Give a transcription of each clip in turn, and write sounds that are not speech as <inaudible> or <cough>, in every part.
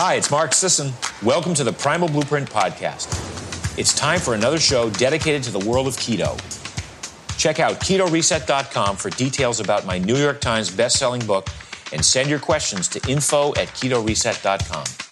Hi, it's Mark Sisson. Welcome to the Primal Blueprint Podcast. It's time for another show dedicated to the world of keto. Check out ketoreset.com for details about my New York Times best-selling book and send your questions to info at ketoreset.com.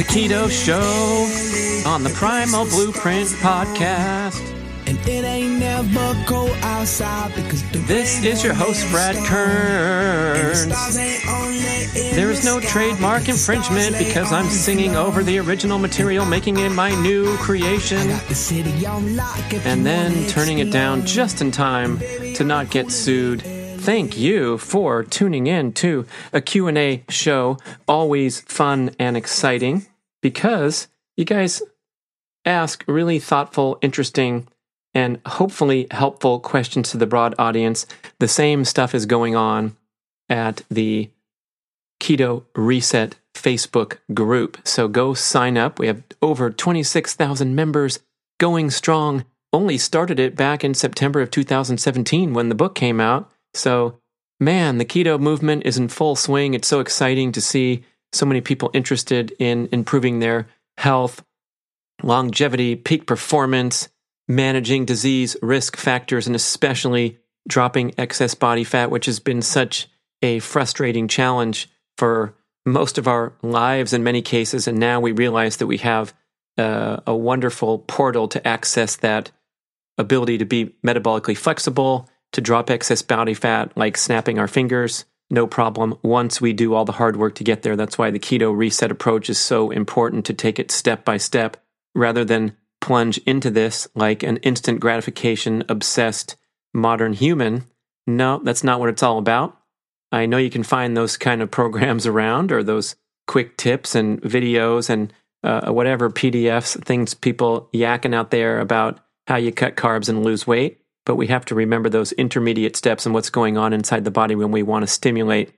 The Keto Show on the Primal Blueprint Podcast. And it ain't never cold outside because the This is your host, Brad us down. And the Kearns. stars ain't only in There is no trademark infringement because I'm singing over the original material, making it my new creation, Got the city on lock if and then turning it down just in time to not get sued. Thank you for tuning in to a Q&A show, always fun and exciting because you guys ask really thoughtful, interesting, and hopefully helpful questions to the broad audience. The same stuff is going on at the Keto Reset Facebook group. So go sign up. We have over 26,000 members going strong. Only started it back in September of 2017 when the book came out. So, man, the keto movement is in full swing. It's so exciting to see so many people interested in improving their health, longevity, peak performance, managing disease risk factors, and especially dropping excess body fat, which has been such a frustrating challenge for most of our lives in many cases. And now we realize that we have uh, a wonderful portal to access that ability to be metabolically flexible, to drop excess body fat, like snapping our fingers, no problem. Once we do all the hard work to get there, that's why the keto reset approach is so important to take it step by step rather than plunge into this like an instant gratification obsessed modern human. No, that's not what it's all about. I know you can find those kind of programs around or those quick tips and videos and uh, whatever PDFs, things people yakking out there about how you cut carbs and lose weight. But we have to remember those intermediate steps and what's going on inside the body when we want to stimulate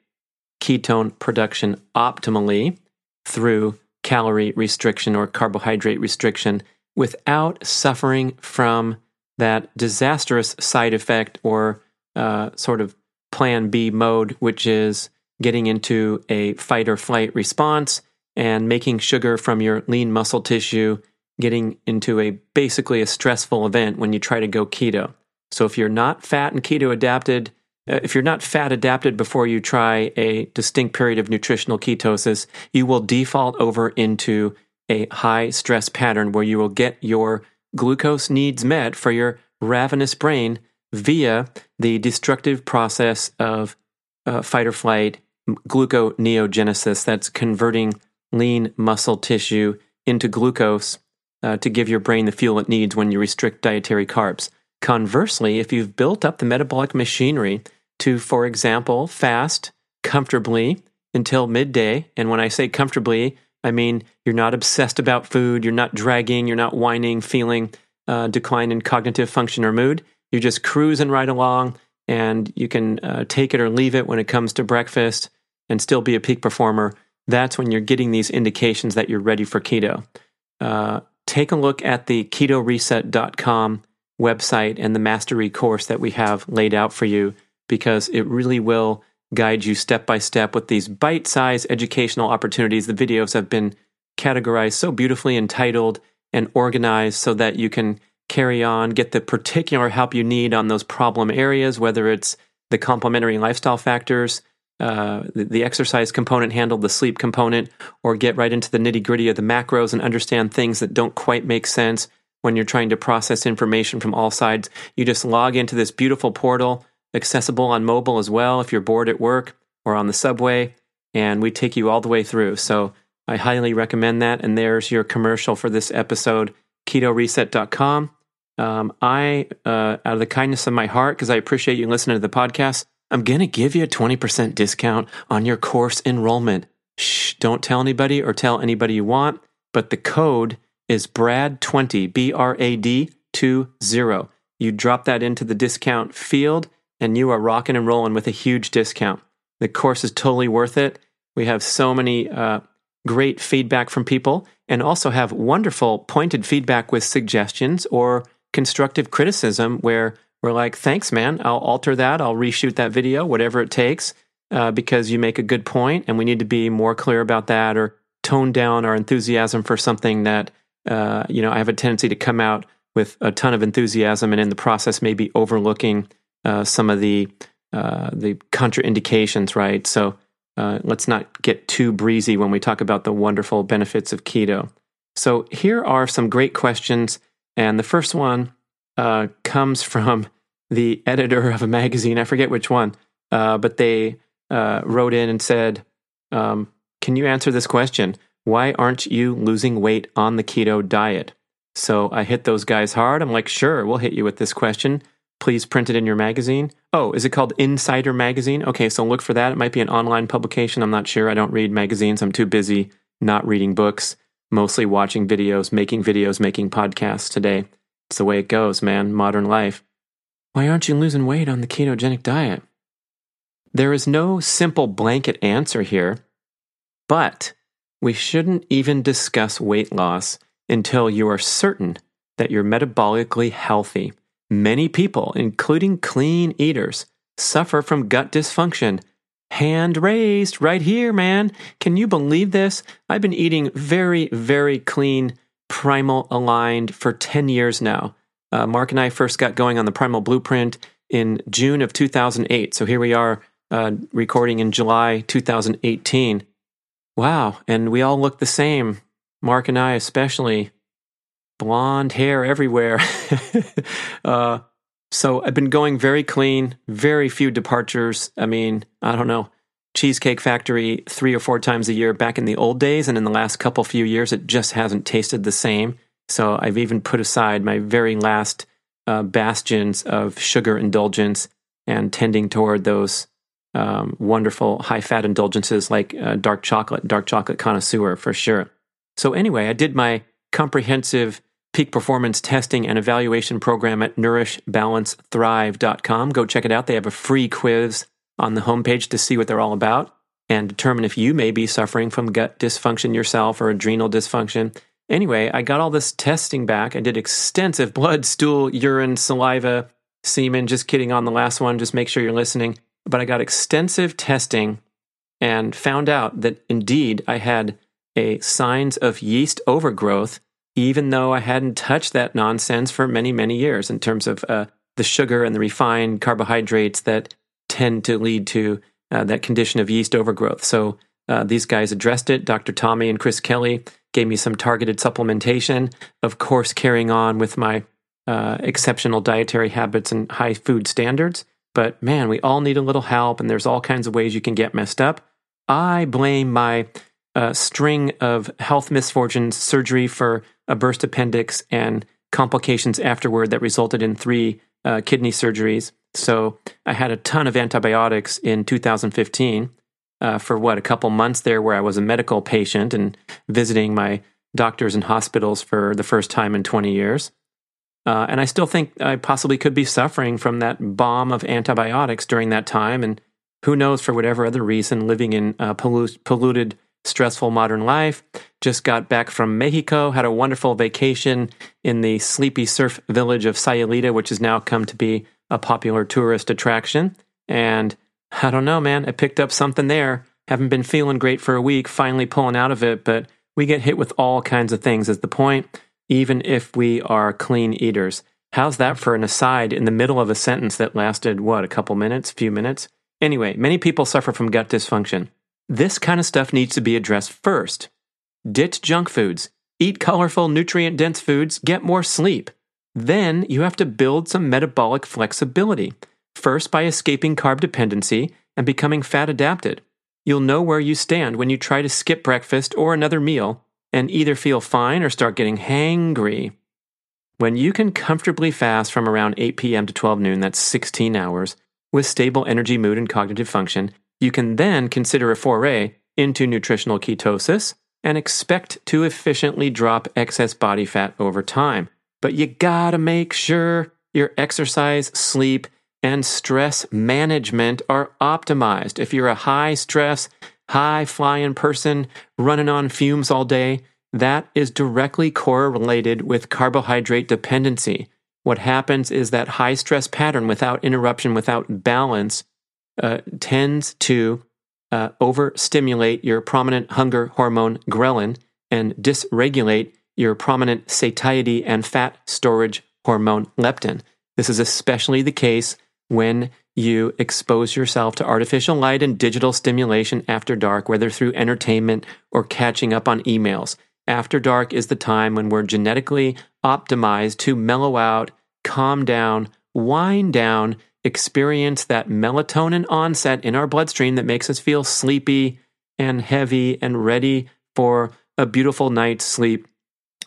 ketone production optimally through calorie restriction or carbohydrate restriction without suffering from that disastrous side effect or uh, sort of plan B mode, which is getting into a fight or flight response and making sugar from your lean muscle tissue getting into a basically a stressful event when you try to go keto. So if you're not fat and keto adapted, uh, if you're not fat adapted before you try a distinct period of nutritional ketosis, you will default over into a high stress pattern where you will get your glucose needs met for your ravenous brain via the destructive process of uh, fight or flight gluconeogenesis. That's converting lean muscle tissue into glucose uh, to give your brain the fuel it needs when you restrict dietary carbs. Conversely, if you've built up the metabolic machinery to, for example, fast comfortably until midday, and when I say comfortably, I mean you're not obsessed about food, you're not dragging, you're not whining, feeling uh, decline in cognitive function or mood. You're just cruising right along, and you can uh, take it or leave it when it comes to breakfast and still be a peak performer. That's when you're getting these indications that you're ready for keto. Uh, take a look at the ketoreset.com website and the mastery course that we have laid out for you because it really will guide you step by step with these bite sized educational opportunities. The videos have been categorized so beautifully and titled and organized so that you can carry on, get the particular help you need on those problem areas, whether it's the complementary lifestyle factors, uh, the, the exercise component handled, the sleep component, or get right into the nitty gritty of the macros and understand things that don't quite make sense when you're trying to process information from all sides. You just log into this beautiful portal, accessible on mobile as well if you're bored at work or on the subway, and we take you all the way through. So I highly recommend that. And there's your commercial for this episode, ketoreset.com. Um, I, uh, out of the kindness of my heart, because I appreciate you listening to the podcast, I'm going to give you a 20% discount on your course enrollment. Shh, don't tell anybody or tell anybody you want, but the code is BRAD20, B R A D 20. You drop that into the discount field, and you are rocking and rolling with a huge discount. The course is totally worth it. We have so many uh, great feedback from people and also have wonderful pointed feedback with suggestions or constructive criticism where we're like, thanks, man. I'll alter that. I'll reshoot that video, whatever it takes, uh, because you make a good point, and we need to be more clear about that or tone down our enthusiasm for something that uh, you know I have a tendency to come out with a ton of enthusiasm, and in the process, maybe overlooking uh, some of the uh, the contraindications. Right. So uh, let's not get too breezy when we talk about the wonderful benefits of keto. So here are some great questions, and the first one uh, comes <laughs> from the editor of a magazine. I forget which one, uh, but they wrote in and said, um, "Can you answer this question? Why aren't you losing weight on the keto diet?" So I hit those guys hard. I'm like, "Sure, we'll hit you with this question. Please print it in your magazine." Oh, is it called Insider Magazine? Okay, so look for that. It might be an online publication. I'm not sure. I don't read magazines. I'm too busy not reading books, mostly watching videos, making videos, making podcasts today. It's the way it goes, man. Modern life. Why aren't you losing weight on the ketogenic diet? There is no simple blanket answer here, but we shouldn't even discuss weight loss until you are certain that you're metabolically healthy. Many people, including clean eaters, suffer from gut dysfunction. Hand raised right here, man. Can you believe this? I've been eating very, very clean Primal aligned for 10 years now. Uh, Mark and I first got going on the Primal Blueprint in June of 2008. So here we are uh, recording in July 2018. Wow. And we all look the same. Mark and I, especially. Blonde hair everywhere. <laughs> uh, so I've been going very clean, very few departures. I mean, I don't know. Cheesecake Factory three or four times a year back in the old days, and in the last couple few years, it just hasn't tasted the same. So I've even put aside my very last uh, bastions of sugar indulgence and tending toward those um, wonderful high fat indulgences like uh, dark chocolate, dark chocolate connoisseur for sure. So, anyway, I did my comprehensive peak performance testing and evaluation program at nourishbalancethrive.com. Go check it out. They have a free quiz on the homepage to see what they're all about and determine if you may be suffering from gut dysfunction yourself or adrenal dysfunction. Anyway, I got all this testing back. I did extensive <laughs> blood, stool, urine, saliva, semen. Just kidding on the last one. Just make sure you're listening. But I got extensive testing and found out that indeed I had a signs of yeast overgrowth, even though I hadn't touched that nonsense for many, many years in terms of uh, the sugar and the refined carbohydrates that tend to lead to uh, that condition of yeast overgrowth. So uh, these guys addressed it. Dr. Tommy and Chris Kelly gave me some targeted supplementation, of course, carrying on with my uh, exceptional dietary habits and high food standards. But man, we all need a little help, and there's all kinds of ways you can get messed up. I blame my uh, string of health misfortunes, surgery for a burst appendix, and complications afterward that resulted in three uh, kidney surgeries. So I had a ton of antibiotics in 2015 uh, for what, a couple months there where I was a medical patient and visiting my doctors and hospitals for the first time in 20 years. Uh, and I still think I possibly could be suffering from that bomb of antibiotics during that time. And who knows, for whatever other reason, living in polluted, stressful modern life. Just got back from Mexico, had a wonderful vacation in the sleepy surf village of Sayulita, which has now come to be a popular tourist attraction. And I don't know, man, I picked up something there. Haven't been feeling great for a week, finally pulling out of it, but we get hit with all kinds of things, is the point, even if we are clean eaters. How's that for an aside in the middle of a sentence that lasted, what, a couple minutes, few minutes? Anyway, many people suffer from gut dysfunction. This kind of stuff needs to be addressed first. Ditch junk foods, eat colorful, nutrient dense foods, get more sleep. Then you have to build some metabolic flexibility, first by escaping carb dependency and becoming fat adapted. You'll know where you stand when you try to skip breakfast or another meal and either feel fine or start getting hangry. When you can comfortably fast from around 8 p.m. to 12 noon, that's 16 hours, with stable energy, mood, and cognitive function, you can then consider a foray into nutritional ketosis and expect to efficiently drop excess body fat over time. But you gotta make sure your exercise, sleep, and stress management are optimized. If you're a high stress, high flying person running on fumes all day, that is directly correlated with carbohydrate dependency. what happens is that high stress pattern without interruption, without balance, uh, tends to uh, overstimulate your prominent hunger hormone ghrelin and dysregulate your prominent satiety and fat storage hormone leptin. This is especially the case when you expose yourself to artificial light and digital stimulation after dark, whether through entertainment or catching up on emails. After dark is the time when we're genetically optimized to mellow out, calm down, wind down, experience that melatonin onset in our bloodstream that makes us feel sleepy and heavy and ready for a beautiful night's sleep,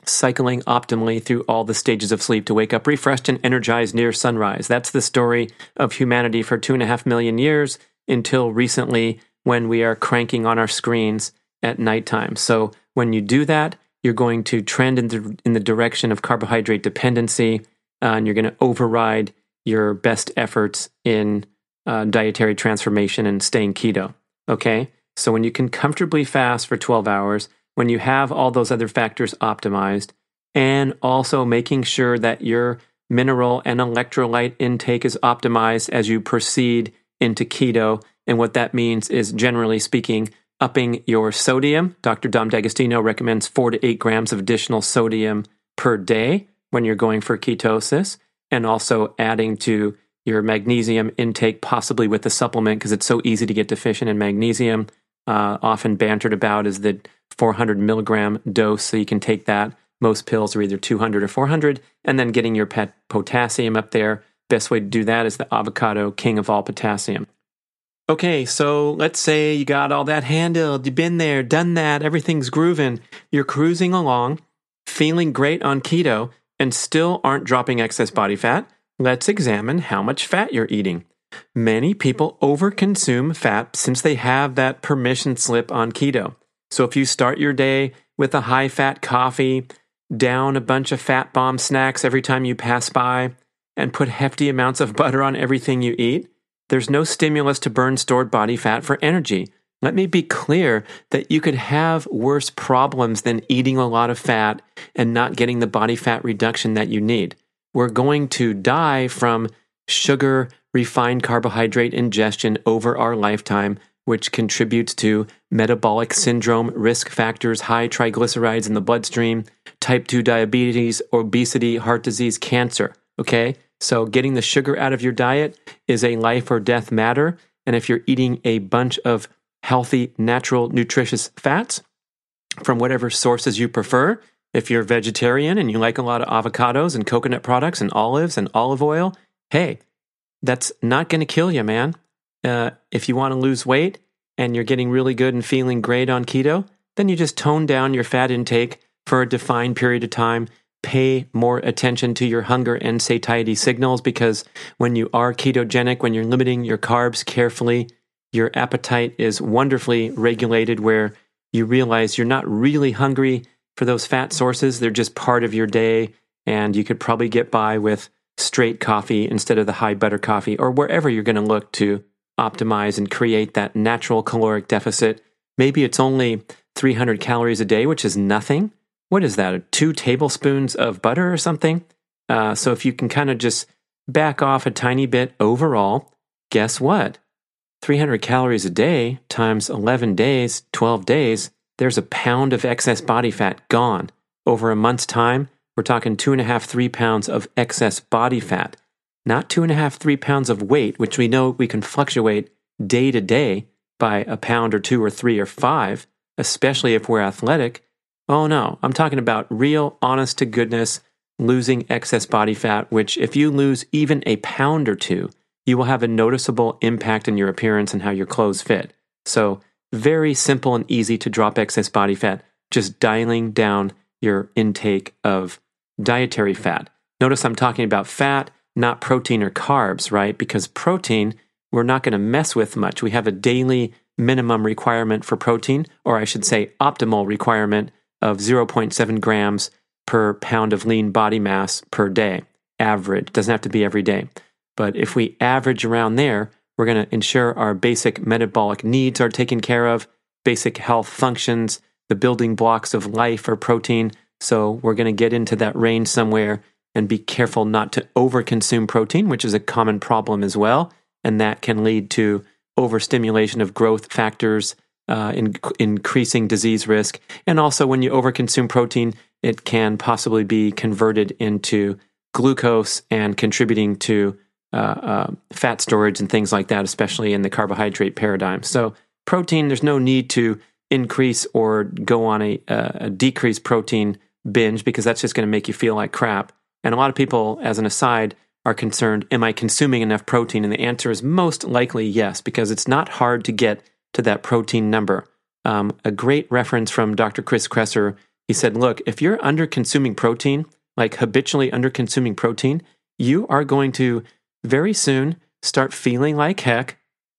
cycling optimally through all the stages of sleep to wake up refreshed and energized near sunrise. That's the story of humanity for two and a half million years until recently when we are cranking on our screens at nighttime. So when you do that, you're going to trend in the, in the direction of carbohydrate dependency, uh, and you're going to override your best efforts in uh, dietary transformation and staying keto. Okay? So when you can comfortably fast for 12 hours, when you have all those other factors optimized, and also making sure that your mineral and electrolyte intake is optimized as you proceed into keto. And what that means is, generally speaking, upping your sodium. Dr. Dom D'Agostino recommends four to eight grams of additional sodium per day when you're going for ketosis and also adding to your magnesium intake, possibly with a supplement, because it's so easy to get deficient in magnesium. Uh, often bantered about is the 400 milligram dose, so you can take that. Most pills are either 200 or 400, and then getting your pet potassium up there. Best way to do that is the avocado, king of all potassium. Okay, so let's say you got all that handled, you've been there, done that, everything's grooving, you're cruising along, feeling great on keto, and still aren't dropping excess body fat, let's examine how much fat you're eating. Many people overconsume fat since they have that permission slip on keto. So if you start your day with a high fat coffee, down a bunch of fat bomb snacks every time you pass by, and put hefty amounts of <laughs> butter on everything you eat, there's no stimulus to burn stored body fat for energy. Let me be clear that you could have worse problems than eating a lot of fat and not getting the body fat reduction that you need. We're going to die from sugar, refined carbohydrate ingestion over our lifetime, which contributes to metabolic mm. syndrome, risk factors, high triglycerides in the bloodstream, type 2 diabetes, obesity, heart disease, cancer. Okay? So, getting the sugar out of your diet is a life or death matter. And if you're eating a bunch of healthy, natural, nutritious fats from whatever sources you prefer. If you're vegetarian and you like a lot of avocados and coconut products and olives and olive oil, hey, that's not going to kill you, man. Uh, if you want to lose weight and you're getting really good and feeling great on keto, then you just tone down your fat intake for a defined period of time. Pay more attention to your hunger and satiety signals because when you are ketogenic, when you're limiting your carbs carefully, your appetite is wonderfully regulated where you realize you're not really hungry for those fat sources. They're just part of your day. And you could probably get by with straight coffee instead of the high butter coffee or wherever you're going to look to optimize and create that natural caloric deficit. Maybe it's only 300 calories a day, which is nothing. What is that? Two tablespoons of butter or something? Uh, so if you can kind of just back off a tiny bit overall, guess what? 300 calories a day times 11 days, 12 days, there's a pound of excess body fat gone. Over a month's time, we're talking two and a half, three pounds of excess body fat. Not two and a half, three pounds of weight, which we know we can fluctuate day to day by a pound or two or three or five, especially if we're athletic. Oh no, I'm talking about real, honest to goodness, losing excess body fat, which if you lose even a pound or two, you will have a noticeable impact in your appearance and how your clothes fit. So, very simple and easy to drop excess body fat, just dialing down your intake of dietary fat. Notice I'm talking about fat, not protein or carbs, right? Because protein, we're not going to mess with much. We have a daily minimum requirement for protein, or I should say, optimal requirement of 0.7 grams per pound of lean body mass per day. Average, doesn't have to be every day. But if we average around there, we're going to ensure our basic metabolic needs are taken care of, basic health functions, the building blocks of life are protein. So we're going to get into that range somewhere and be careful not to overconsume protein, which is a common problem as well. And that can lead to overstimulation of growth factors, uh, in, increasing disease risk. And also, when you overconsume protein, it can possibly be converted into glucose and contributing to uh, uh, fat storage and things like that, especially in the carbohydrate paradigm. So, protein, there's no need to increase or go on a, a decreased protein binge because that's just going to make you feel like crap. And a lot of people, as an aside, are concerned Am I consuming enough protein? And the answer is most likely yes, because it's not hard to get to that protein number. Um, a great reference from Dr. Chris Kresser. He said, Look, if you're under consuming protein, like habitually under consuming protein, you are going to very soon start feeling like heck,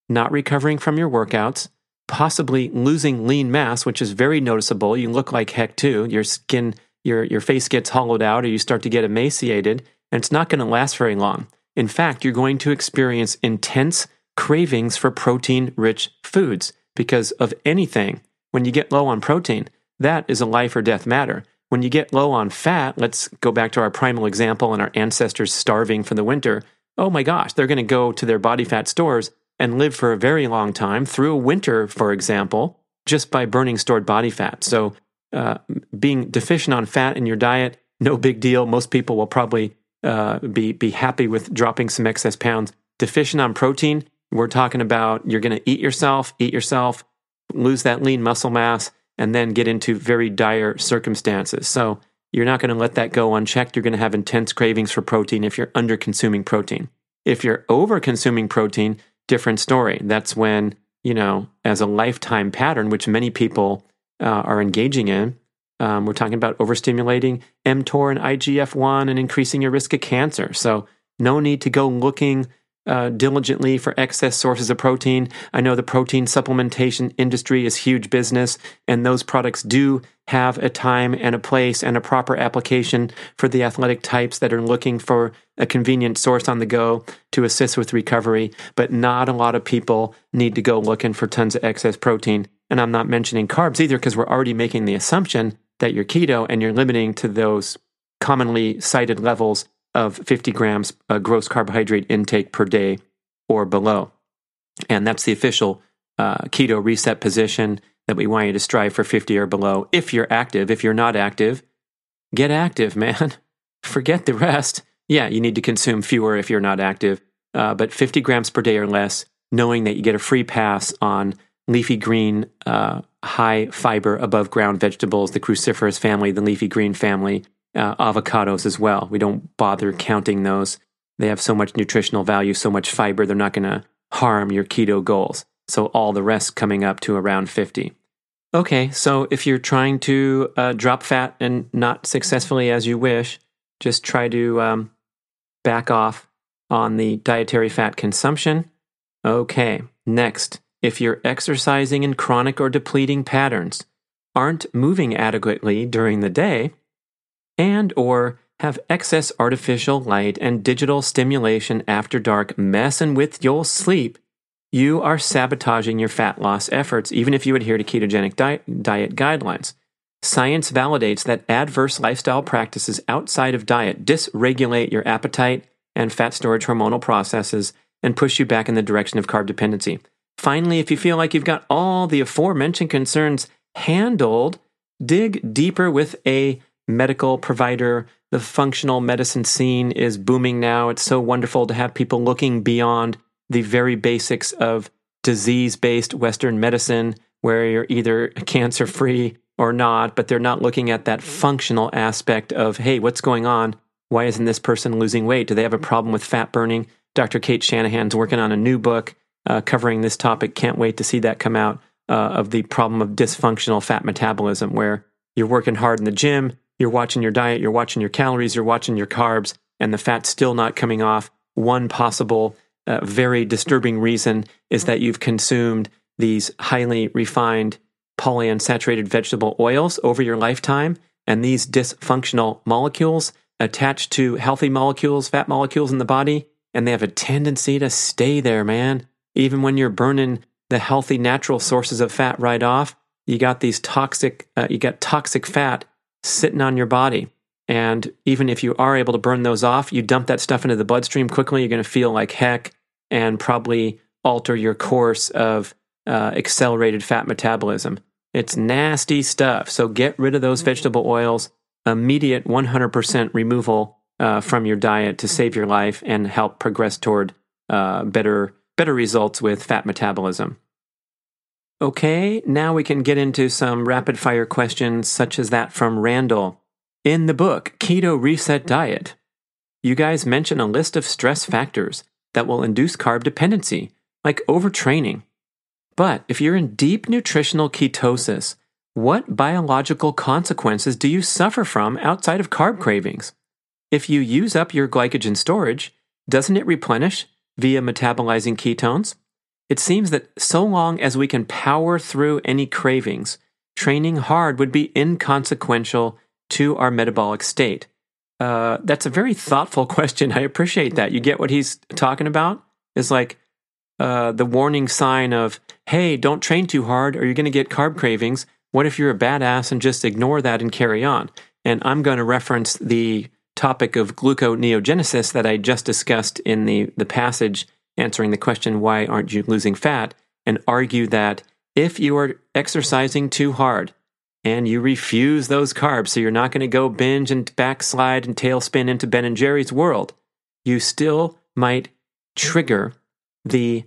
not recovering from your workouts, possibly losing lean mass, which is very noticeable. You look like heck too. Your skin, your, your face gets hollowed out, or you start to get emaciated, and it's not going to last very long. In fact, you're going to experience intense cravings for protein rich foods because of anything. When you get low on protein, that is a life or death matter. When you get low on fat, let's go back to our primal example and our ancestors starving for the winter. Oh my gosh, they're going to go to their body fat stores and live for a very long time through winter, for example, just by burning stored body fat. So, uh, being deficient on fat in your diet, no big deal. Most people will probably uh, be be happy with dropping some excess pounds. Deficient on protein, we're talking about you're going to eat yourself, eat yourself, lose that lean muscle mass, and then get into very dire circumstances. So you're not going to let that go unchecked. You're going to have intense cravings for protein if you're under consuming protein. If you're over consuming protein, different story. That's when, you know, as a lifetime pattern, which many people uh, are engaging in, um, we're talking about overstimulating mTOR and IGF 1 and increasing your risk of cancer. So, no need to go looking uh, diligently for excess sources of protein. I know the protein supplementation industry is huge business, and those products do have a time and a place and a proper application for the athletic types that are looking for a convenient source on the go to assist with recovery. But not a lot of people need to go looking for tons of excess protein. And I'm not mentioning carbs either because we're already making the assumption that you're keto and you're limiting to those commonly cited levels of 50 grams uh, gross carbohydrate intake per day or below. And that's the official uh, keto reset position that we want you to strive for 50 or below. If you're active, if you're not active, get active, <laughs> man. Forget the rest. Yeah, you need to consume fewer if you're not active, uh, but 50 grams per day or less, knowing that you get a free pass on leafy green, uh, high fiber, above ground vegetables, the cruciferous family, the leafy green family, uh, avocados as well. We don't bother counting those. They have so much nutritional value, so much fiber, they're not going to harm your keto goals. So all the rest coming up to around 50. Okay, so if you're trying to uh, drop fat and not successfully as you wish, just try to um, back off on the dietary fat consumption. Okay, next, if you're exercising in chronic or depleting patterns, aren't moving adequately during the day, and or have excess artificial light and digital stimulation after dark messing with your sleep, you are sabotaging your fat loss efforts, even if you adhere to ketogenic diet, diet guidelines. Science validates that adverse lifestyle practices outside of diet dysregulate your appetite and fat storage hormonal processes and push you back in the direction of carb dependency. Finally, if you feel like you've got all the aforementioned concerns handled, dig deeper with a medical provider. The functional medicine scene is booming now. It's so wonderful to have people looking beyond the very basics of disease based Western medicine, where you're either cancer free or not, but they're not looking at that functional aspect of, hey, what's going on? Why isn't this person losing weight? Do they have a problem with fat burning? Dr. Cate Shanahan's working on a new book uh, covering this topic. Can't wait to see that come out uh, of the problem of dysfunctional fat metabolism, where you're working hard in the gym, you're watching your diet, you're watching your calories, you're watching your carbs, and the fat's still not coming off. One possible, uh, very disturbing reason is that you've consumed these highly refined polyunsaturated vegetable oils over your lifetime, and these dysfunctional molecules attach to healthy molecules, fat molecules in the body, and they have a tendency to stay there, man. Even when you're burning the healthy natural sources of fat right off, you got these toxic, uh, you got toxic fat sitting on your body. And even if you are able to burn those off, you dump that stuff into the bloodstream quickly, you're going to feel like heck and probably alter your course of uh, accelerated fat metabolism. It's nasty stuff. So get rid of those vegetable oils, immediate 100% removal uh, from your diet to save your life and help progress toward uh, better, better results with fat metabolism. Okay, now we can get into some rapid fire questions, such as that from Randall. In the book, Keto Reset Diet, you guys mention a list of stress factors that will induce carb dependency, like overtraining. But if you're in deep nutritional ketosis, what biological consequences do you suffer from outside of carb cravings? If you use up your glycogen storage, doesn't it replenish via metabolizing ketones? It seems that so long as we can power through any cravings, training hard would be inconsequential to our metabolic state. Uh, that's a very thoughtful <laughs> question. I appreciate that. You get what he's talking about? It's like uh, the warning sign of, hey, don't train too hard or you're going to get carb cravings. What if you're a badass and just ignore that and carry on? And I'm going to reference the topic of gluconeogenesis that I just discussed in the, the passage answering the question, why aren't you losing fat? And argue that if you are exercising too hard and you refuse those carbs, so you're not going to go binge and backslide and tailspin into Ben and Jerry's world, you still might trigger the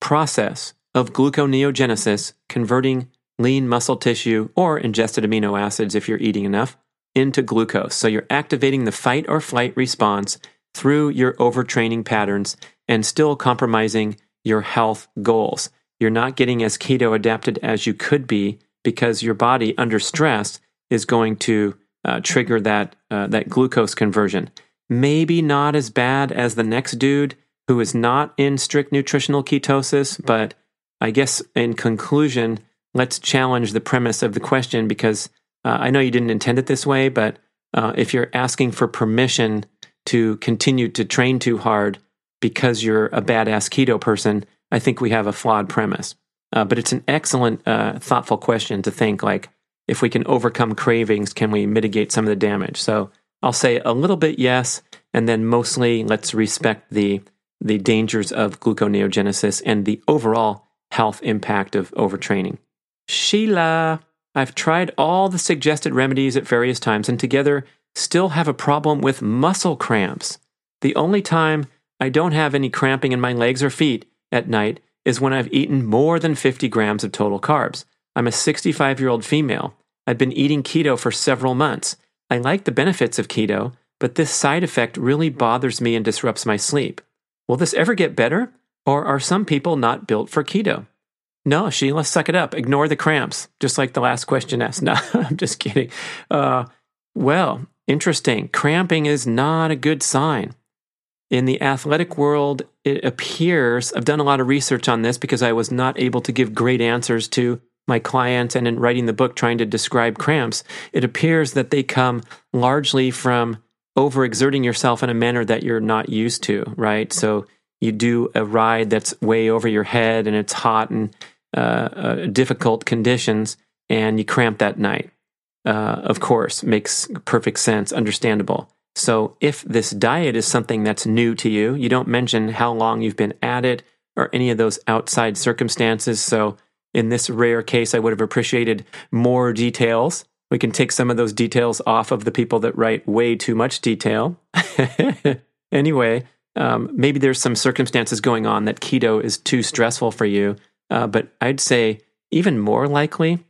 process of gluconeogenesis, converting lean muscle tissue or ingested amino acids if you're eating enough into glucose. So you're activating the fight or flight response through your overtraining patterns and still compromising your health goals. You're not getting as keto adapted as you could be because your body under stress is going to uh, trigger that uh, that glucose conversion. Maybe not as bad as the next dude who is not in strict nutritional ketosis, but I guess in conclusion, let's challenge the premise of the question because uh, I know you didn't intend it this way, but uh, if you're asking for permission to continue to train too hard because you're a badass keto person, I think we have a flawed premise. Uh, but it's an excellent, uh, thoughtful question to think like, if we can overcome cravings, can we mitigate some of the damage? So I'll say a little bit yes, and then mostly let's respect the the dangers of gluconeogenesis and the overall health impact of overtraining. Sheila, I've tried all the suggested remedies at various times and together still have a problem with muscle cramps. The only time I don't have any cramping in my legs or feet at night is when I've eaten more than 50 grams of total carbs. I'm a 65 year old female. I've been eating keto for several months. I like the benefits of keto, but this side effect really bothers me and disrupts my sleep. Will this ever get better? Or are some people not built for keto? No, Sheila, suck it up. Ignore the cramps, just like the last question asked. <laughs> No, I'm just kidding. Uh, well, interesting. Cramping is not a good sign. In the athletic world, it appears I've done a lot of research on this because I was not able to give great answers to my clients and in writing the book trying to describe cramps. It appears that they come largely from overexerting yourself in a manner that you're not used to, right? So you do a ride that's way over your head and it's hot and uh, uh, difficult conditions and you cramp that night. Uh, of course, makes perfect sense, understandable. So, if this diet is something that's new to you, you don't mention how long you've been at it or any of those outside circumstances. So, in this rare case, I would have appreciated more details. We can take some of those details off of the people that write way too much detail. <laughs> anyway, um, maybe there's some circumstances going on that keto is too stressful for you. Uh, but I'd say even more likely,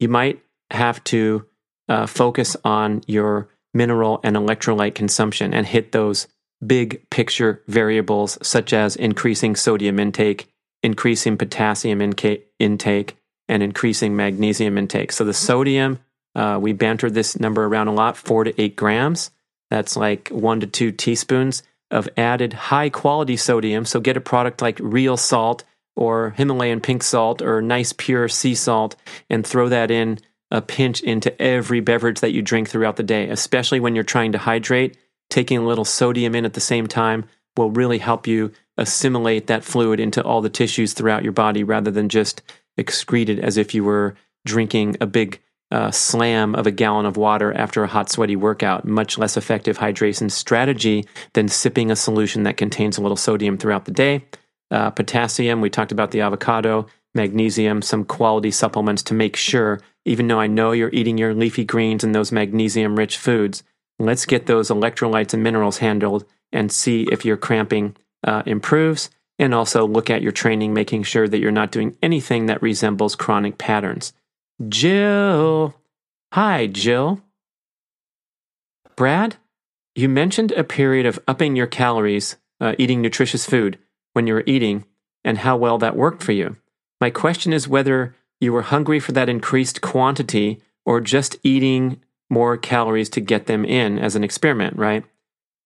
you might have to uh, focus on your mineral and electrolyte consumption and hit those big picture variables such as increasing sodium intake, increasing potassium inca- intake, and increasing magnesium intake. So the sodium, uh, we bantered this number around a lot, four to eight grams. That's like one to two teaspoons of added high quality sodium. So get a product like real salt or Himalayan pink salt or nice pure sea salt and throw that in a pinch into every beverage that you drink throughout the day, especially when you're trying to hydrate. Taking a little sodium in at the same time will really help you assimilate that fluid into all the tissues throughout your body rather than just excrete it as if you were drinking a big uh, slam of a gallon of water after a hot, sweaty workout. Much less effective hydration strategy than sipping a solution that contains a little sodium throughout the day. Uh, potassium, we talked about the avocado, magnesium, some quality supplements to make sure, even though I know you're eating your leafy greens and those magnesium rich foods, let's get those electrolytes and minerals handled and see if your cramping uh, improves. And also look at your training, making sure that you're not doing anything that resembles chronic patterns. Jill. Hi, Jill. Brad, you mentioned a period of upping your calories, uh, eating nutritious food when you were eating, and how well that worked for you. My question is whether you were hungry for that increased quantity or just eating more calories to get them in as an experiment, right?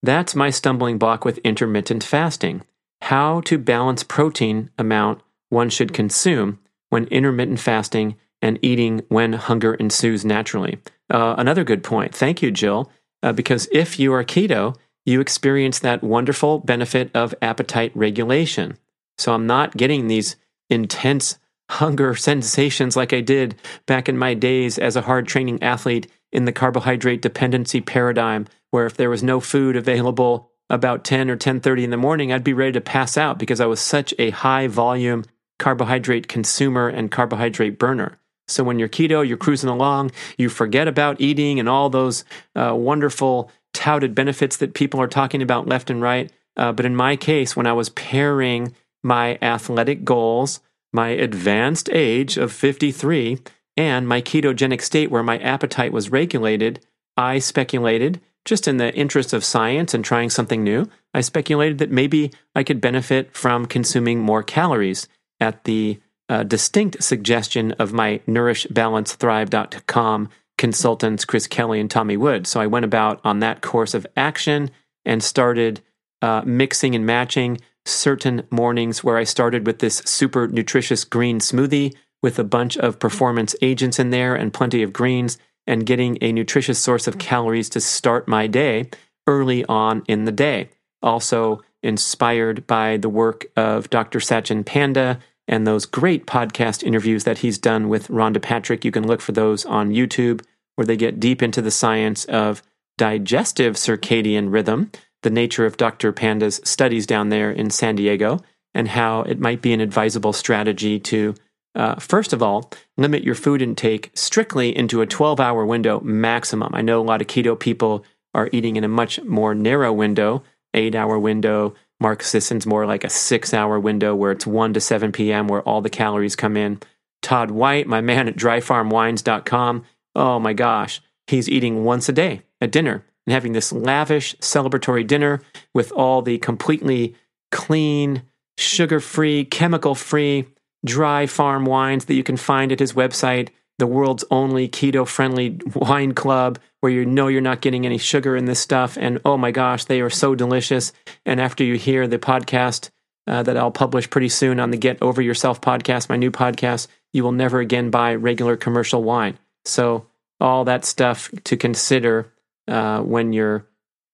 That's my stumbling block with intermittent fasting. How to balance protein amount one should consume when intermittent fasting and eating when hunger ensues naturally. Uh, another good point. Thank you, Jill. Uh, because if you are keto, you experience that wonderful benefit of appetite regulation. So I'm not getting these intense hunger sensations like I did back in my days as a hard training athlete in the carbohydrate dependency paradigm where if there was no food available about 10 or 10:30 in the morning I'd be ready to pass out because I was such a high volume carbohydrate consumer and carbohydrate burner. So when you're keto, you're cruising along, you forget about eating and all those uh, wonderful touted benefits that people are talking about left and right. Uh, but in my case, when I was pairing my athletic goals, my advanced age of 53, and my ketogenic state where my appetite was regulated, I speculated, just in the interest of science and trying something new, I speculated that maybe I could benefit from consuming more calories at the a distinct suggestion of my nourishbalancethrive.com consultants, Chris Kelly and Tommy Wood. So I went about on that course of action and started uh, mixing and matching certain mornings where I started with this super nutritious green smoothie with a bunch of performance agents in there and plenty of greens and getting a nutritious source of calories to start my day early on in the day. Also inspired by the work of Dr. Sachin Panda and those great podcast interviews that he's done with Rhonda Patrick. You can look for those on YouTube, where they get deep into the science of digestive circadian rhythm, the nature of Dr. Panda's studies down there in San Diego, and how it might be an advisable strategy to, uh, first of all, limit your food intake strictly into a 12 hour window maximum. I know a lot of keto people are eating in a much more narrow window, eight hour window, Mark Sisson's more like a six hour window where it's 1 to 7 p.m., where all the calories come in. Todd White, my man at dryfarmwines.com, oh my gosh, he's eating once a day at dinner and having this lavish celebratory dinner with all the completely clean, sugar free, chemical free, dry farm wines that you can find at his website the world's only keto friendly wine club where you know you're not getting any sugar in this stuff. And oh my gosh, they are so delicious. And after you hear the podcast uh, that I'll publish pretty soon on the Get Over Yourself podcast, my new podcast, you will never again buy regular commercial wine. So, all that stuff to consider uh, when you're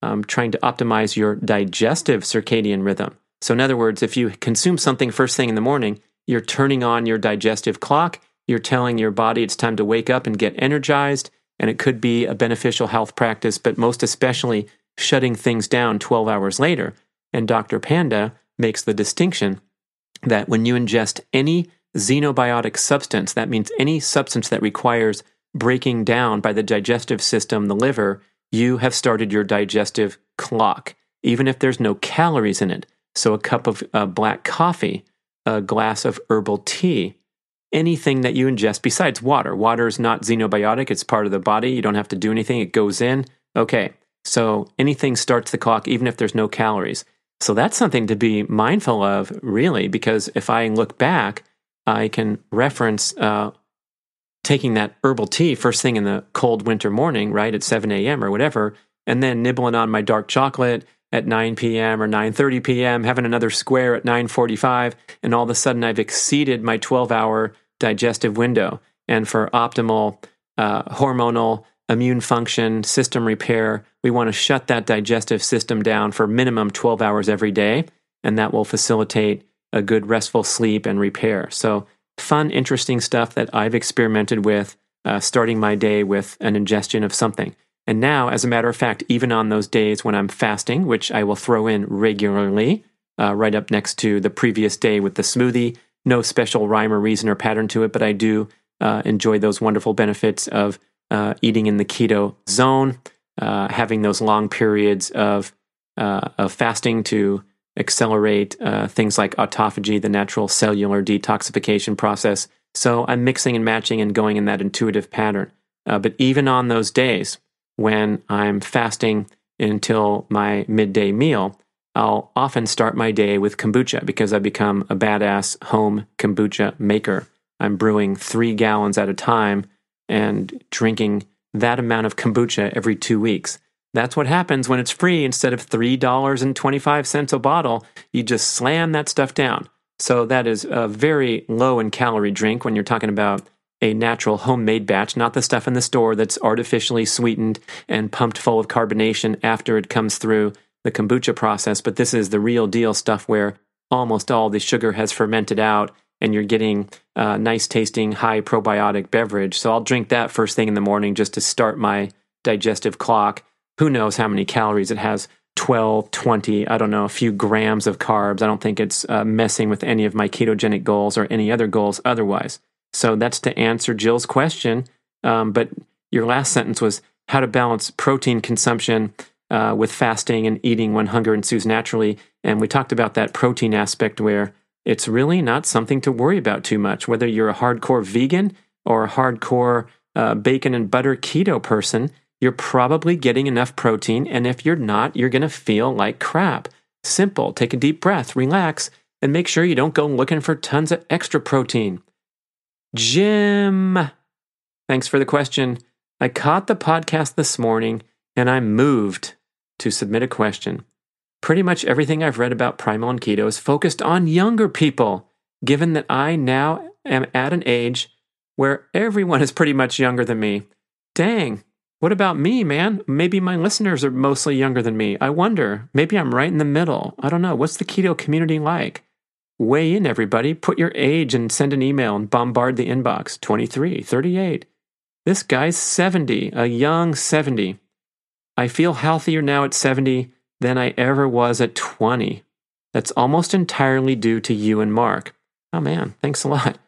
um, trying to optimize your digestive circadian rhythm. So, in other words, if you consume something first thing in the morning, you're turning on your digestive clock you're telling your body it's time to wake up and get energized, and it could be a beneficial health practice, but most especially shutting things down 12 hours later. And Dr. Panda makes the distinction that when you ingest any xenobiotic substance, that means any substance that requires breaking down by the digestive system, the liver, you have started your digestive clock, even if there's no calories in it. So, a cup of uh, black coffee, a glass of herbal tea, anything that you ingest besides water. Water is not xenobiotic, it's part of the body. You don't have to do anything, it goes in. Okay, so anything starts the clock, even if there's no calories. So that's something to be mindful of, really, because if I look back, I can reference uh, taking that herbal tea first thing in the cold winter morning, right, at 7 a.m. or whatever, and then nibbling on my dark chocolate at 9 p.m. or 9:30 p.m., having another square at 9:45, and all of a sudden I've exceeded my 12-hour digestive window. And for optimal uh, hormonal immune function, system repair, we want to shut that digestive system down for minimum 12 hours every day. And that will facilitate a good restful sleep and repair. So, fun, interesting stuff that I've experimented with uh, starting my day with an ingestion of something. And now, as a matter of fact, even on those days when I'm fasting, which I will throw in regularly, uh, right up next to the previous day with the smoothie, no special rhyme or reason or pattern to it, but I do uh, enjoy those wonderful benefits of uh, eating in the keto zone, uh, having those long periods of, uh, of fasting to accelerate uh, things like autophagy, the natural cellular detoxification process. So I'm mixing and matching and going in that intuitive pattern. Uh, but even on those days when I'm fasting until my midday meal, I'll often start my day with kombucha because I've become a badass home kombucha maker. I'm brewing three gallons at a time and drinking that amount of kombucha every two weeks. That's what happens when it's free instead of $3.25 a bottle. You just slam that stuff down. So that is a very low in calorie drink when you're talking about a natural homemade batch, not the stuff in the store that's artificially sweetened and pumped full of carbonation after it comes through the kombucha process. But this is the real deal stuff where almost all the sugar has fermented out and you're getting a nice tasting, high probiotic beverage. So I'll drink that first thing in the morning just to start my digestive clock who knows how many calories it has 12, 20, I don't know, a few grams of carbs. I don't think it's uh, messing with any of my ketogenic goals or any other goals otherwise. So that's to answer Jill's question. Um, but your last sentence was how to balance protein consumption uh, with fasting and eating when hunger ensues naturally. And we talked about that protein aspect where it's really not something to worry about too much, whether you're a hardcore vegan or a hardcore uh, bacon and butter keto person you're probably getting enough protein. And if you're not, you're going to feel like crap. Simple. Take a deep breath, relax, and make sure you don't go looking for tons of extra protein. Jim, thanks for the question. I caught the podcast this morning and I'm moved to submit a question. Pretty much everything I've read about primal and keto is focused on younger people, given that I now am at an age where everyone is pretty much younger than me. Dang, what about me, man? Maybe my listeners are mostly younger than me. I wonder. Maybe I'm right in the middle. I don't know. What's the keto community like? Weigh in, everybody. Put your age and send an email and bombard the inbox 23, 38. This guy's 70, a young 70. I feel healthier now at 70 than I ever was at 20. That's almost entirely due to you and Mark. Oh, man. Thanks a lot.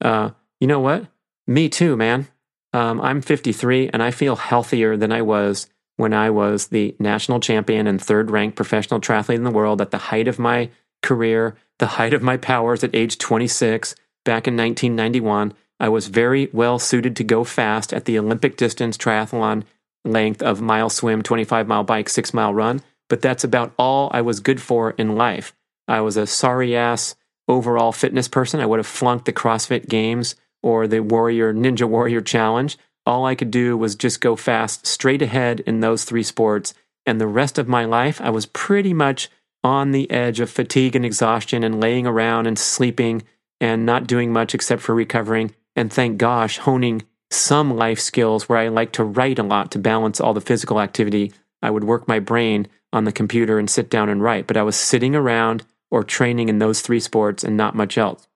Uh, you know what? Me too, man. Um, I'm 53 and I feel healthier than I was when I was the national champion and third ranked professional triathlete in the world at the height of my career, the height of my powers at age 26 back in 1991. I was very well suited to go fast at the Olympic distance triathlon length of mile swim, 25 mile bike, six mile run, but that's about all I was good for in life. I was a sorry ass overall fitness person. I would have flunked the CrossFit games or the Warrior Ninja Warrior Challenge. All I could do was just go fast straight ahead in those three sports. And the rest of my life, I was pretty much on the edge of fatigue and exhaustion and laying around and sleeping and not doing much except for recovering. And thank gosh, honing some life skills where I like to write a lot to balance all the physical activity. I would work my brain on the computer and sit down and write, but I was sitting around or training in those three sports and not much else.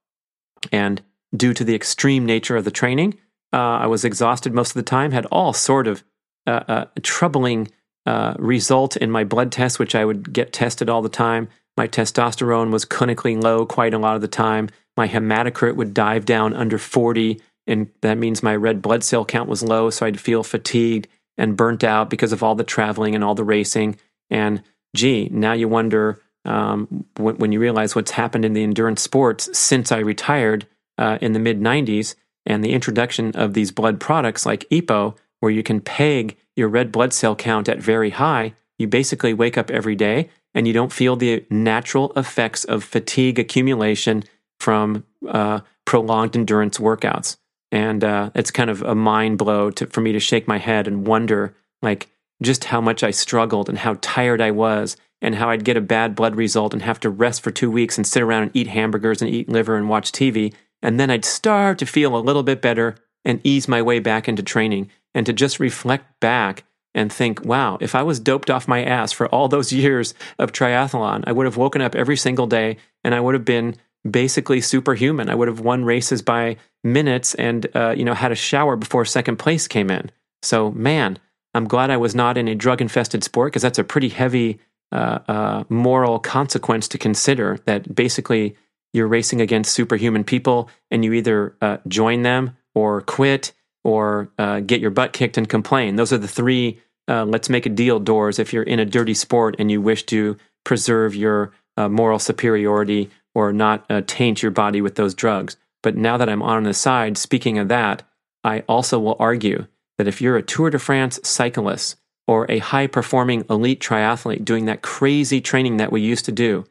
And due to the extreme nature of the training. Uh, I was exhausted most of the time, had all sort of uh, uh, troubling uh, result in my blood tests, which I would get tested all the time. My testosterone was clinically low quite a lot of the time. My hematocrit would dive down under 40, and that means my red blood cell count was low, so I'd feel fatigued and burnt out because of all the traveling and all the racing. And gee, now you wonder um, when, when you realize what's happened in the endurance sports since I retired uh, in the mid 90s and the introduction of these blood products like EPO, where you can peg your red blood cell count at very high, you basically wake up every day and you don't feel the natural effects of fatigue accumulation from uh, prolonged endurance workouts. And uh, it's kind of a mind blow to, for me to shake my head and wonder, like, just how much I struggled and how tired I was, and how I'd get a bad blood result and have to rest for two weeks and sit around and eat hamburgers and eat liver and watch TV and then I'd start to feel a little bit better and ease my way back into training and to just reflect back and think, wow, if I was doped off my ass for all those <laughs> years of triathlon, I would have woken up every single day and I would have been basically superhuman. I would have won races by minutes and uh, you know had a shower before second place came in. So man, I'm glad I was not in a drug infested sport because that's a pretty heavy uh, uh, moral consequence to consider. That basically you're racing against superhuman people and you either uh, join them or quit or uh, get your butt kicked and complain. Those are the three uh, let's make a deal doors if you're in a dirty sport and you wish to preserve your uh, moral superiority or not uh, taint your body with those drugs. But now that I'm on the side, speaking of that, I also will argue that if you're a Tour de France cyclist or a high performing elite triathlete doing that crazy training that we used to do,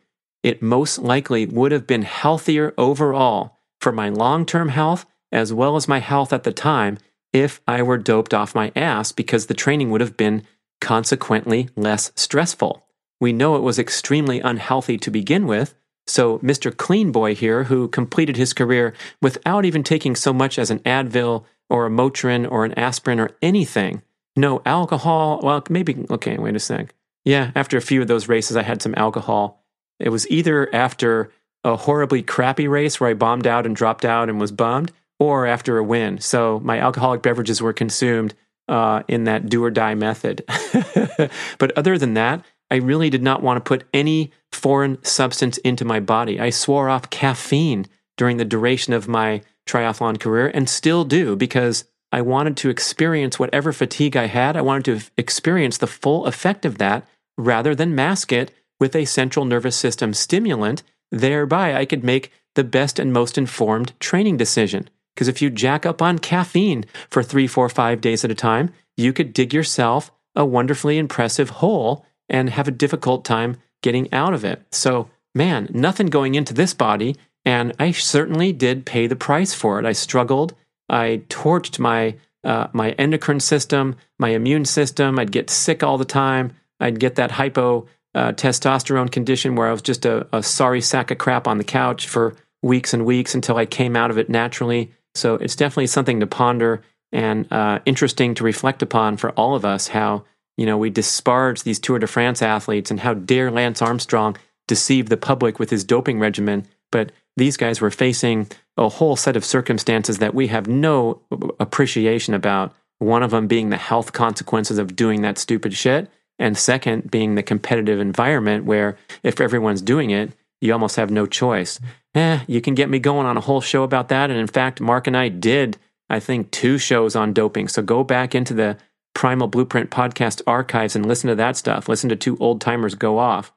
it most likely would have been healthier overall for my long term health as well as my health at the time if I were doped off my ass because the training would have been consequently less stressful. We know it was extremely unhealthy to begin with. So, Mr. Clean Boy here, who completed his career without even taking so much as an Advil or a Motrin or an aspirin or anything, no alcohol. Well, maybe, okay, wait a sec. Yeah, after a few of those races, I had some alcohol. It was either after a horribly crappy race where I bombed out and dropped out and was bummed, or after a win. So, my alcoholic beverages were consumed uh, in that do or die method. <laughs> but other than that, I really did not want to put any foreign substance into my body. I swore off caffeine during the duration of my triathlon career and still do because I wanted to experience whatever fatigue I had. I wanted to experience the full effect of that rather than mask it with a central nervous system stimulant. Thereby, I could make the best and most informed training decision. Because if you jack up on caffeine for three, four, five days at a time, you could dig yourself a wonderfully impressive hole and have a difficult time getting out of it. So, man, nothing going into this body. And I certainly did pay the price for it. I struggled. I torched my uh, my endocrine system, my immune system. I'd get sick all the time. I'd get that hypo uh, testosterone condition where I was just a, a sorry sack of crap on the couch for weeks and weeks until I came out of it naturally. So it's definitely something to ponder and uh, interesting to reflect upon for all of us how you know, we disparage these Tour de France athletes and how dare Lance Armstrong deceive the public with his doping regimen. But these guys were facing a whole set of circumstances that we have no appreciation about. One of them being the health consequences of doing that stupid shit. And second, being the competitive environment where if everyone's doing it, you almost have no choice. Eh, you can get me going on a whole show about that. And in fact, Mark and I did, I think, two shows on doping. So go back into the Primal Blueprint podcast archives and listen to that stuff. Listen to two old timers go off.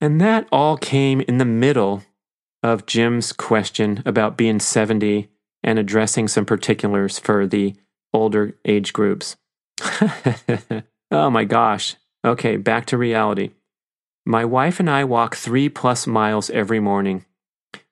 And that all came in the middle of Jim's question about being 70 and addressing some particulars for the older age groups. <laughs> oh my gosh. Okay, back to reality. My wife and I walk three plus miles every morning.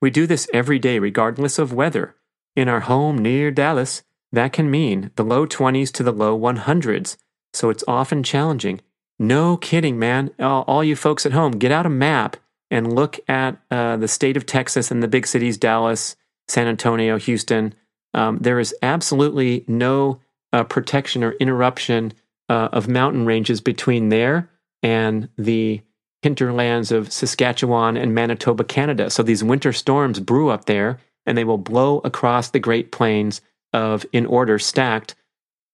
We do this every day, regardless of weather. In our home near Dallas, that can mean the low 20s to the low 100s, so it's often challenging. No kidding, man. All you folks at home, get out a map and look at uh, the state of Texas and the big cities Dallas, San Antonio, Houston. Um, there is absolutely no uh, protection or interruption uh, of mountain ranges between there and the hinterlands of Saskatchewan and Manitoba, Canada. So these winter storms brew up there and they will blow across the Great Plains of, in order stacked,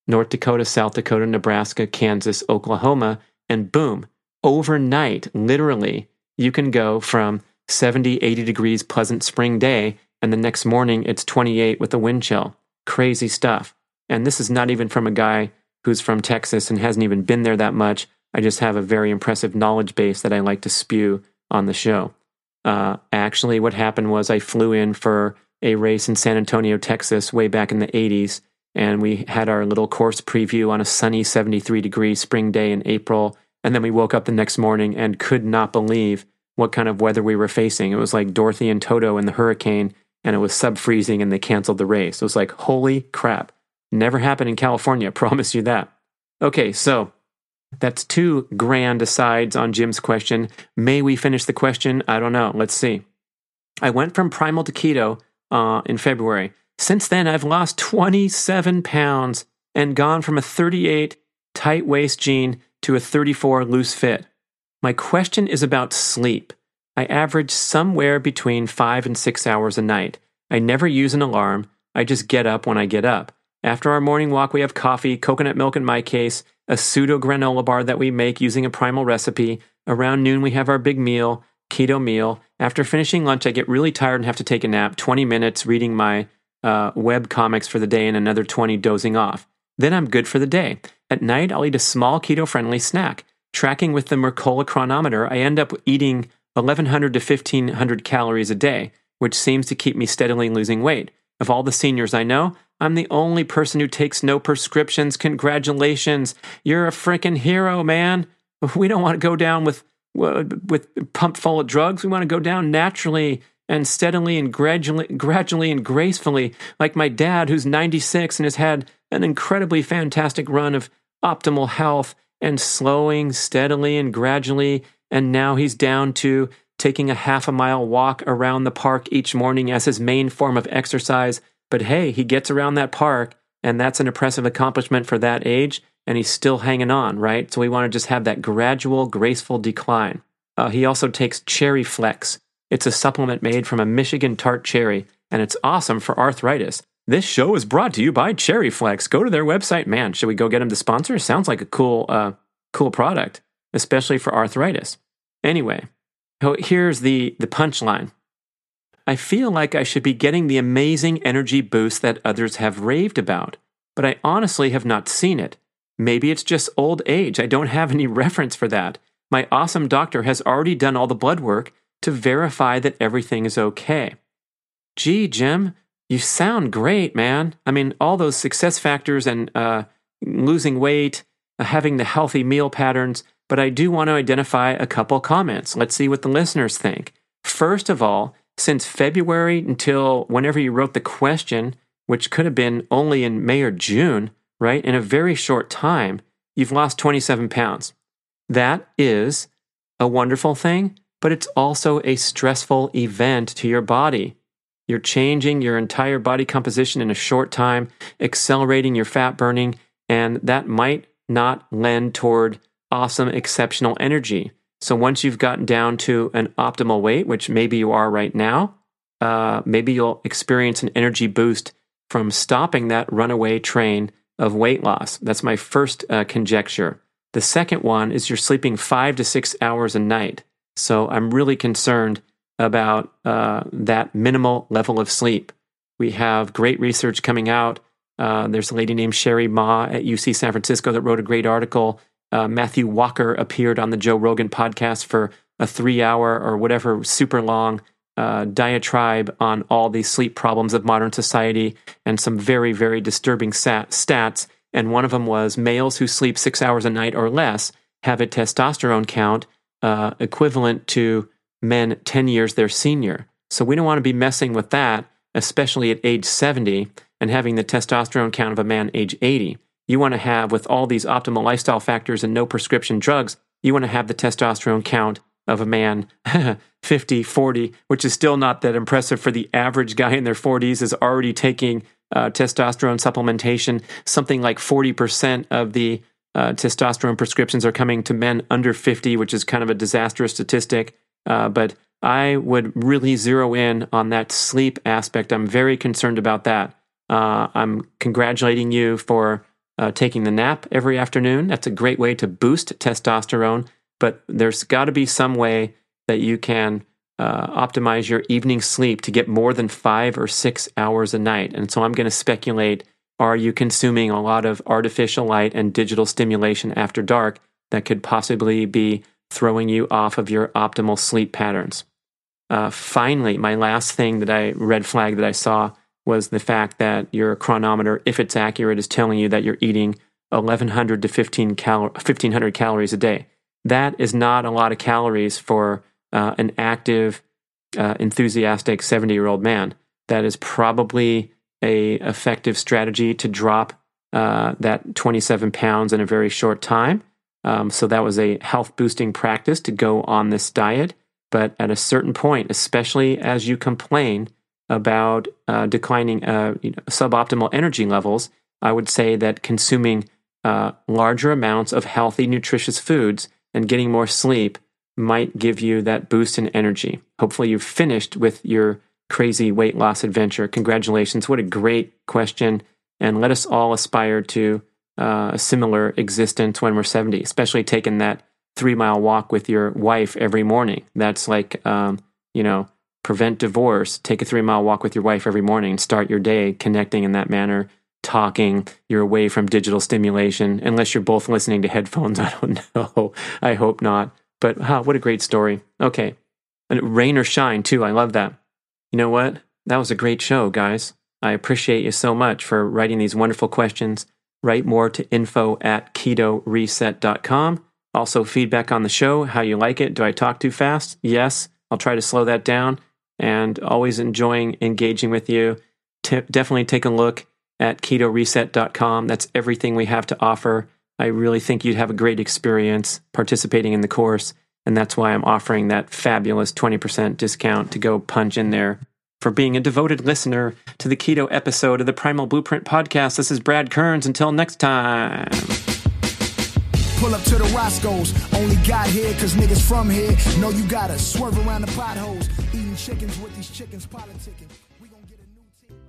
North Dakota, South Dakota, Nebraska, Kansas, Oklahoma, and boom, overnight, literally, you can go from 70, 80 degrees pleasant spring day, and the next morning it's 28 with a wind chill. Crazy stuff. And this is not even from a guy who's from Texas and hasn't even been there that much. I just have a very impressive knowledge base that I like to spew on the show. Uh, actually, what happened was I flew in for a race in San Antonio, Texas, way back in the 80s. And we had our little course preview on a sunny 73 degree spring day in April. And then we woke up the next morning and could not believe what kind of weather we were facing. It was like Dorothy and Toto in the hurricane, and it was sub freezing, and they canceled the race. It was like, holy crap. Never happened in California, <laughs> promise you that. Okay, so that's two grand asides on Jim's question. May we finish the question? I don't know. Let's see. I went from primal to keto uh, in February. Since then, I've lost 27 pounds and gone from a 38 tight waist jean to a 34 loose fit. My question is about sleep. I average somewhere between five and six hours a night. I never use an alarm. I just get up when I get up. After our morning walk, we have coffee, coconut milk in my case, a pseudo granola bar that we make using a primal recipe. Around noon, we have our big meal, keto meal. After finishing lunch, I get really tired and have to take a nap, 20 minutes reading my uh, web comics for the day and another 20 dozing off. Then I'm good for the day. At night, I'll eat a small keto friendly snack. Tracking with the Mercola Cronometer, I end up eating 1,100 to 1,500 calories a day, which seems to keep me steadily losing weight. Of all the seniors I know, I'm the only person who takes no prescriptions. Congratulations. You're a freaking hero, man. We don't want to go down with with pumped full of drugs. We want to go down naturally and steadily and gradually gradually and gracefully like my dad who's 96 and has had an incredibly fantastic run of optimal health and slowing steadily and gradually and now he's down to taking a half a mile walk around the park each morning as his main form of exercise. But hey, he gets around that park, and that's an impressive accomplishment for that age, and he's still hanging on, right? So we want to just have that gradual, graceful decline. Uh, he also takes Cherry Flex. It's a supplement made from a Michigan tart cherry, and it's awesome for arthritis. This show is brought to you by Cherry Flex. Go to their website. Man, should we go get them to sponsor? Sounds like a cool, uh, cool product, especially for arthritis. Anyway, here's the, the punchline. I feel like I should be getting the amazing energy boost that others have raved about, but I honestly have not seen it. Maybe it's just old age. I don't have any <laughs> reference for that. My awesome doctor has already done all the blood work to verify that everything is okay. Gee, Jim, you sound great, man. I mean, all those success factors and uh, losing weight, uh, having the healthy meal patterns, but I do want to identify a couple comments. Let's see what the listeners think. First of all, since February until whenever you wrote the question, which could have been only in May or June, right? In a very short time, you've lost 27 pounds. That is a wonderful thing, but it's also a stressful event to your body. You're changing your entire body composition in a short time, accelerating your fat burning, and that might not lend toward awesome, exceptional energy. So once you've gotten down to an optimal weight, which maybe you are right now, uh, maybe you'll experience an energy boost from stopping that runaway train of weight loss. That's my first uh, conjecture. The second one is you're sleeping five to six hours a night. So I'm really concerned about uh, that minimal level of sleep. We have great research coming out. Uh, there's a lady named Sherry Ma at UC San Francisco that wrote a great article uh, Matthew Walker appeared on the Joe Rogan podcast for a three hour or whatever super long uh, diatribe on all the sleep problems of modern society and some very, very disturbing sat- stats. And one of them was males who sleep six hours a night or less have a testosterone count uh, equivalent to men 10 years their senior. So we don't want to be messing with that, especially at age 70 and having the testosterone count of a man age 80 you want to have, with all these optimal lifestyle factors and no prescription drugs, you want to have the testosterone count of a man <laughs> 50, 40, which is still not that impressive for the average guy in their 40s, is already taking uh, testosterone supplementation. Something like 40% of the uh, testosterone prescriptions are coming to men under 50, which is kind of a disastrous statistic. Uh, but I would really zero in on that sleep aspect. I'm very concerned about that. Uh, I'm congratulating you for uh, taking the nap every afternoon. That's a great way to boost testosterone, but there's got to be some way that you can uh, optimize your evening sleep to get more than five or six hours a night. And so I'm going to speculate are you consuming a lot of artificial light and digital stimulation after dark that could possibly be throwing you off of your optimal sleep patterns? Uh, finally, my last thing that I red flag that I saw was the fact that your Cronometer, if it's accurate, is telling you that you're eating 1100 to 15 cal- 1500 calories a day. That is not a lot of calories for uh, an active, uh, enthusiastic 70 year old man. That is probably a effective strategy to drop uh, that 27 pounds in a very short time. Um, so that was a health boosting practice to go on this diet. But at a certain point, especially as you complain about uh, declining uh, you know, suboptimal energy levels, I would say that consuming uh, larger amounts of healthy, nutritious foods and getting more sleep might give you that boost in energy. Hopefully, you've finished with your crazy weight loss adventure. Congratulations. What a great question. And let us all aspire to uh, a similar existence when we're 70, especially taking that three mile walk with your wife every morning. That's like, um, you know, prevent divorce. Take a three mile walk with your wife every morning. Start your day connecting in that manner, talking. You're away from digital stimulation, unless you're both listening to headphones. <laughs> I don't know. I hope not. But huh, what a great story. Okay. And rain or shine, too. I love that. You know what? That was a great show, guys. I appreciate you so much for writing these wonderful questions. Write more to info at ketoreset.com. Also, feedback on the show, how you like it. Do I talk too fast? Yes, I'll try to slow that down. And always enjoying engaging with you. T- definitely take a look at ketoreset.com. That's everything we have to offer. I really think you'd have a great experience participating in the course. And that's why I'm offering that fabulous 20% discount to go punch in there. For being a devoted listener to the keto episode of the Primal Blueprint podcast, this is Brad Kearns. Until next time. Pull up to the Roscoe's. Only got here cause niggas from here. Know you gotta swerve around the potholes. Eating chickens with these chickens politicking. We gon' get a new team.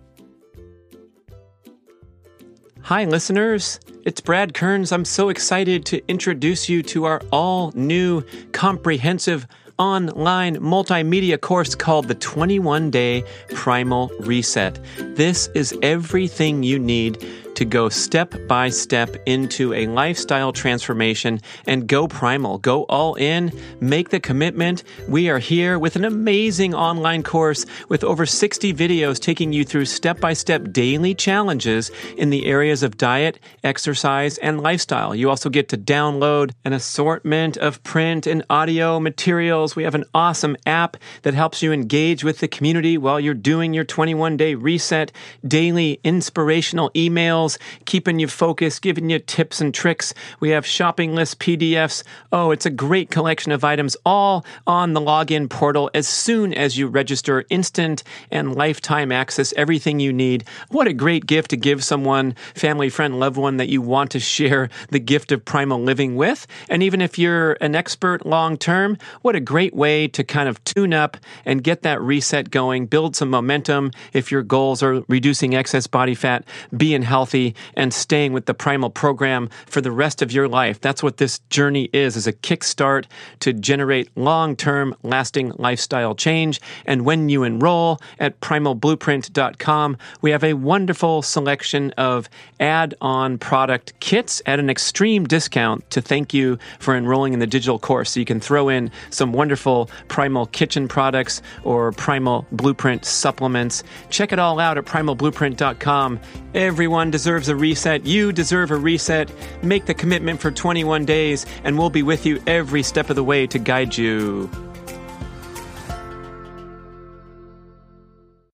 Hi, listeners. It's Brad Kearns. I'm so excited to introduce you to our all new comprehensive online multimedia course called the 21 Day Primal Reset. This is everything you need to go step by step into a lifestyle transformation and go primal, go all in, make the commitment. We are here with an amazing online course with over 60 videos taking you through step by step daily challenges in the areas of diet, exercise, and lifestyle. You also get to download an assortment of print and audio materials. We have an awesome app that helps you engage with the community while you're doing your 21 day reset, daily inspirational emails keeping you focused, giving you tips and tricks. We have shopping list PDFs. Oh, it's a great collection of items all on the login portal as soon as you register instant and lifetime access, everything you need. What a great gift to give someone, family, friend, loved one that you want to share the gift of primal living with. And even if you're an expert long term, what a great way to kind of tune up and get that reset going, build some momentum if your goals are reducing excess body fat, being healthy and staying with the primal program for the rest of your life. That's what this journey is, is a kickstart to generate long-term lasting lifestyle change. And when you enroll at primalblueprint.com, we have a wonderful selection of add-on product kits at an extreme discount to thank you for enrolling in the digital course. So you can throw in some wonderful primal kitchen products or primal blueprint supplements. Check it all out at primalblueprint.com. Everyone deserves a reset. You deserve a reset. Make the commitment for 21 days, and we'll be with you every step of the way to guide you.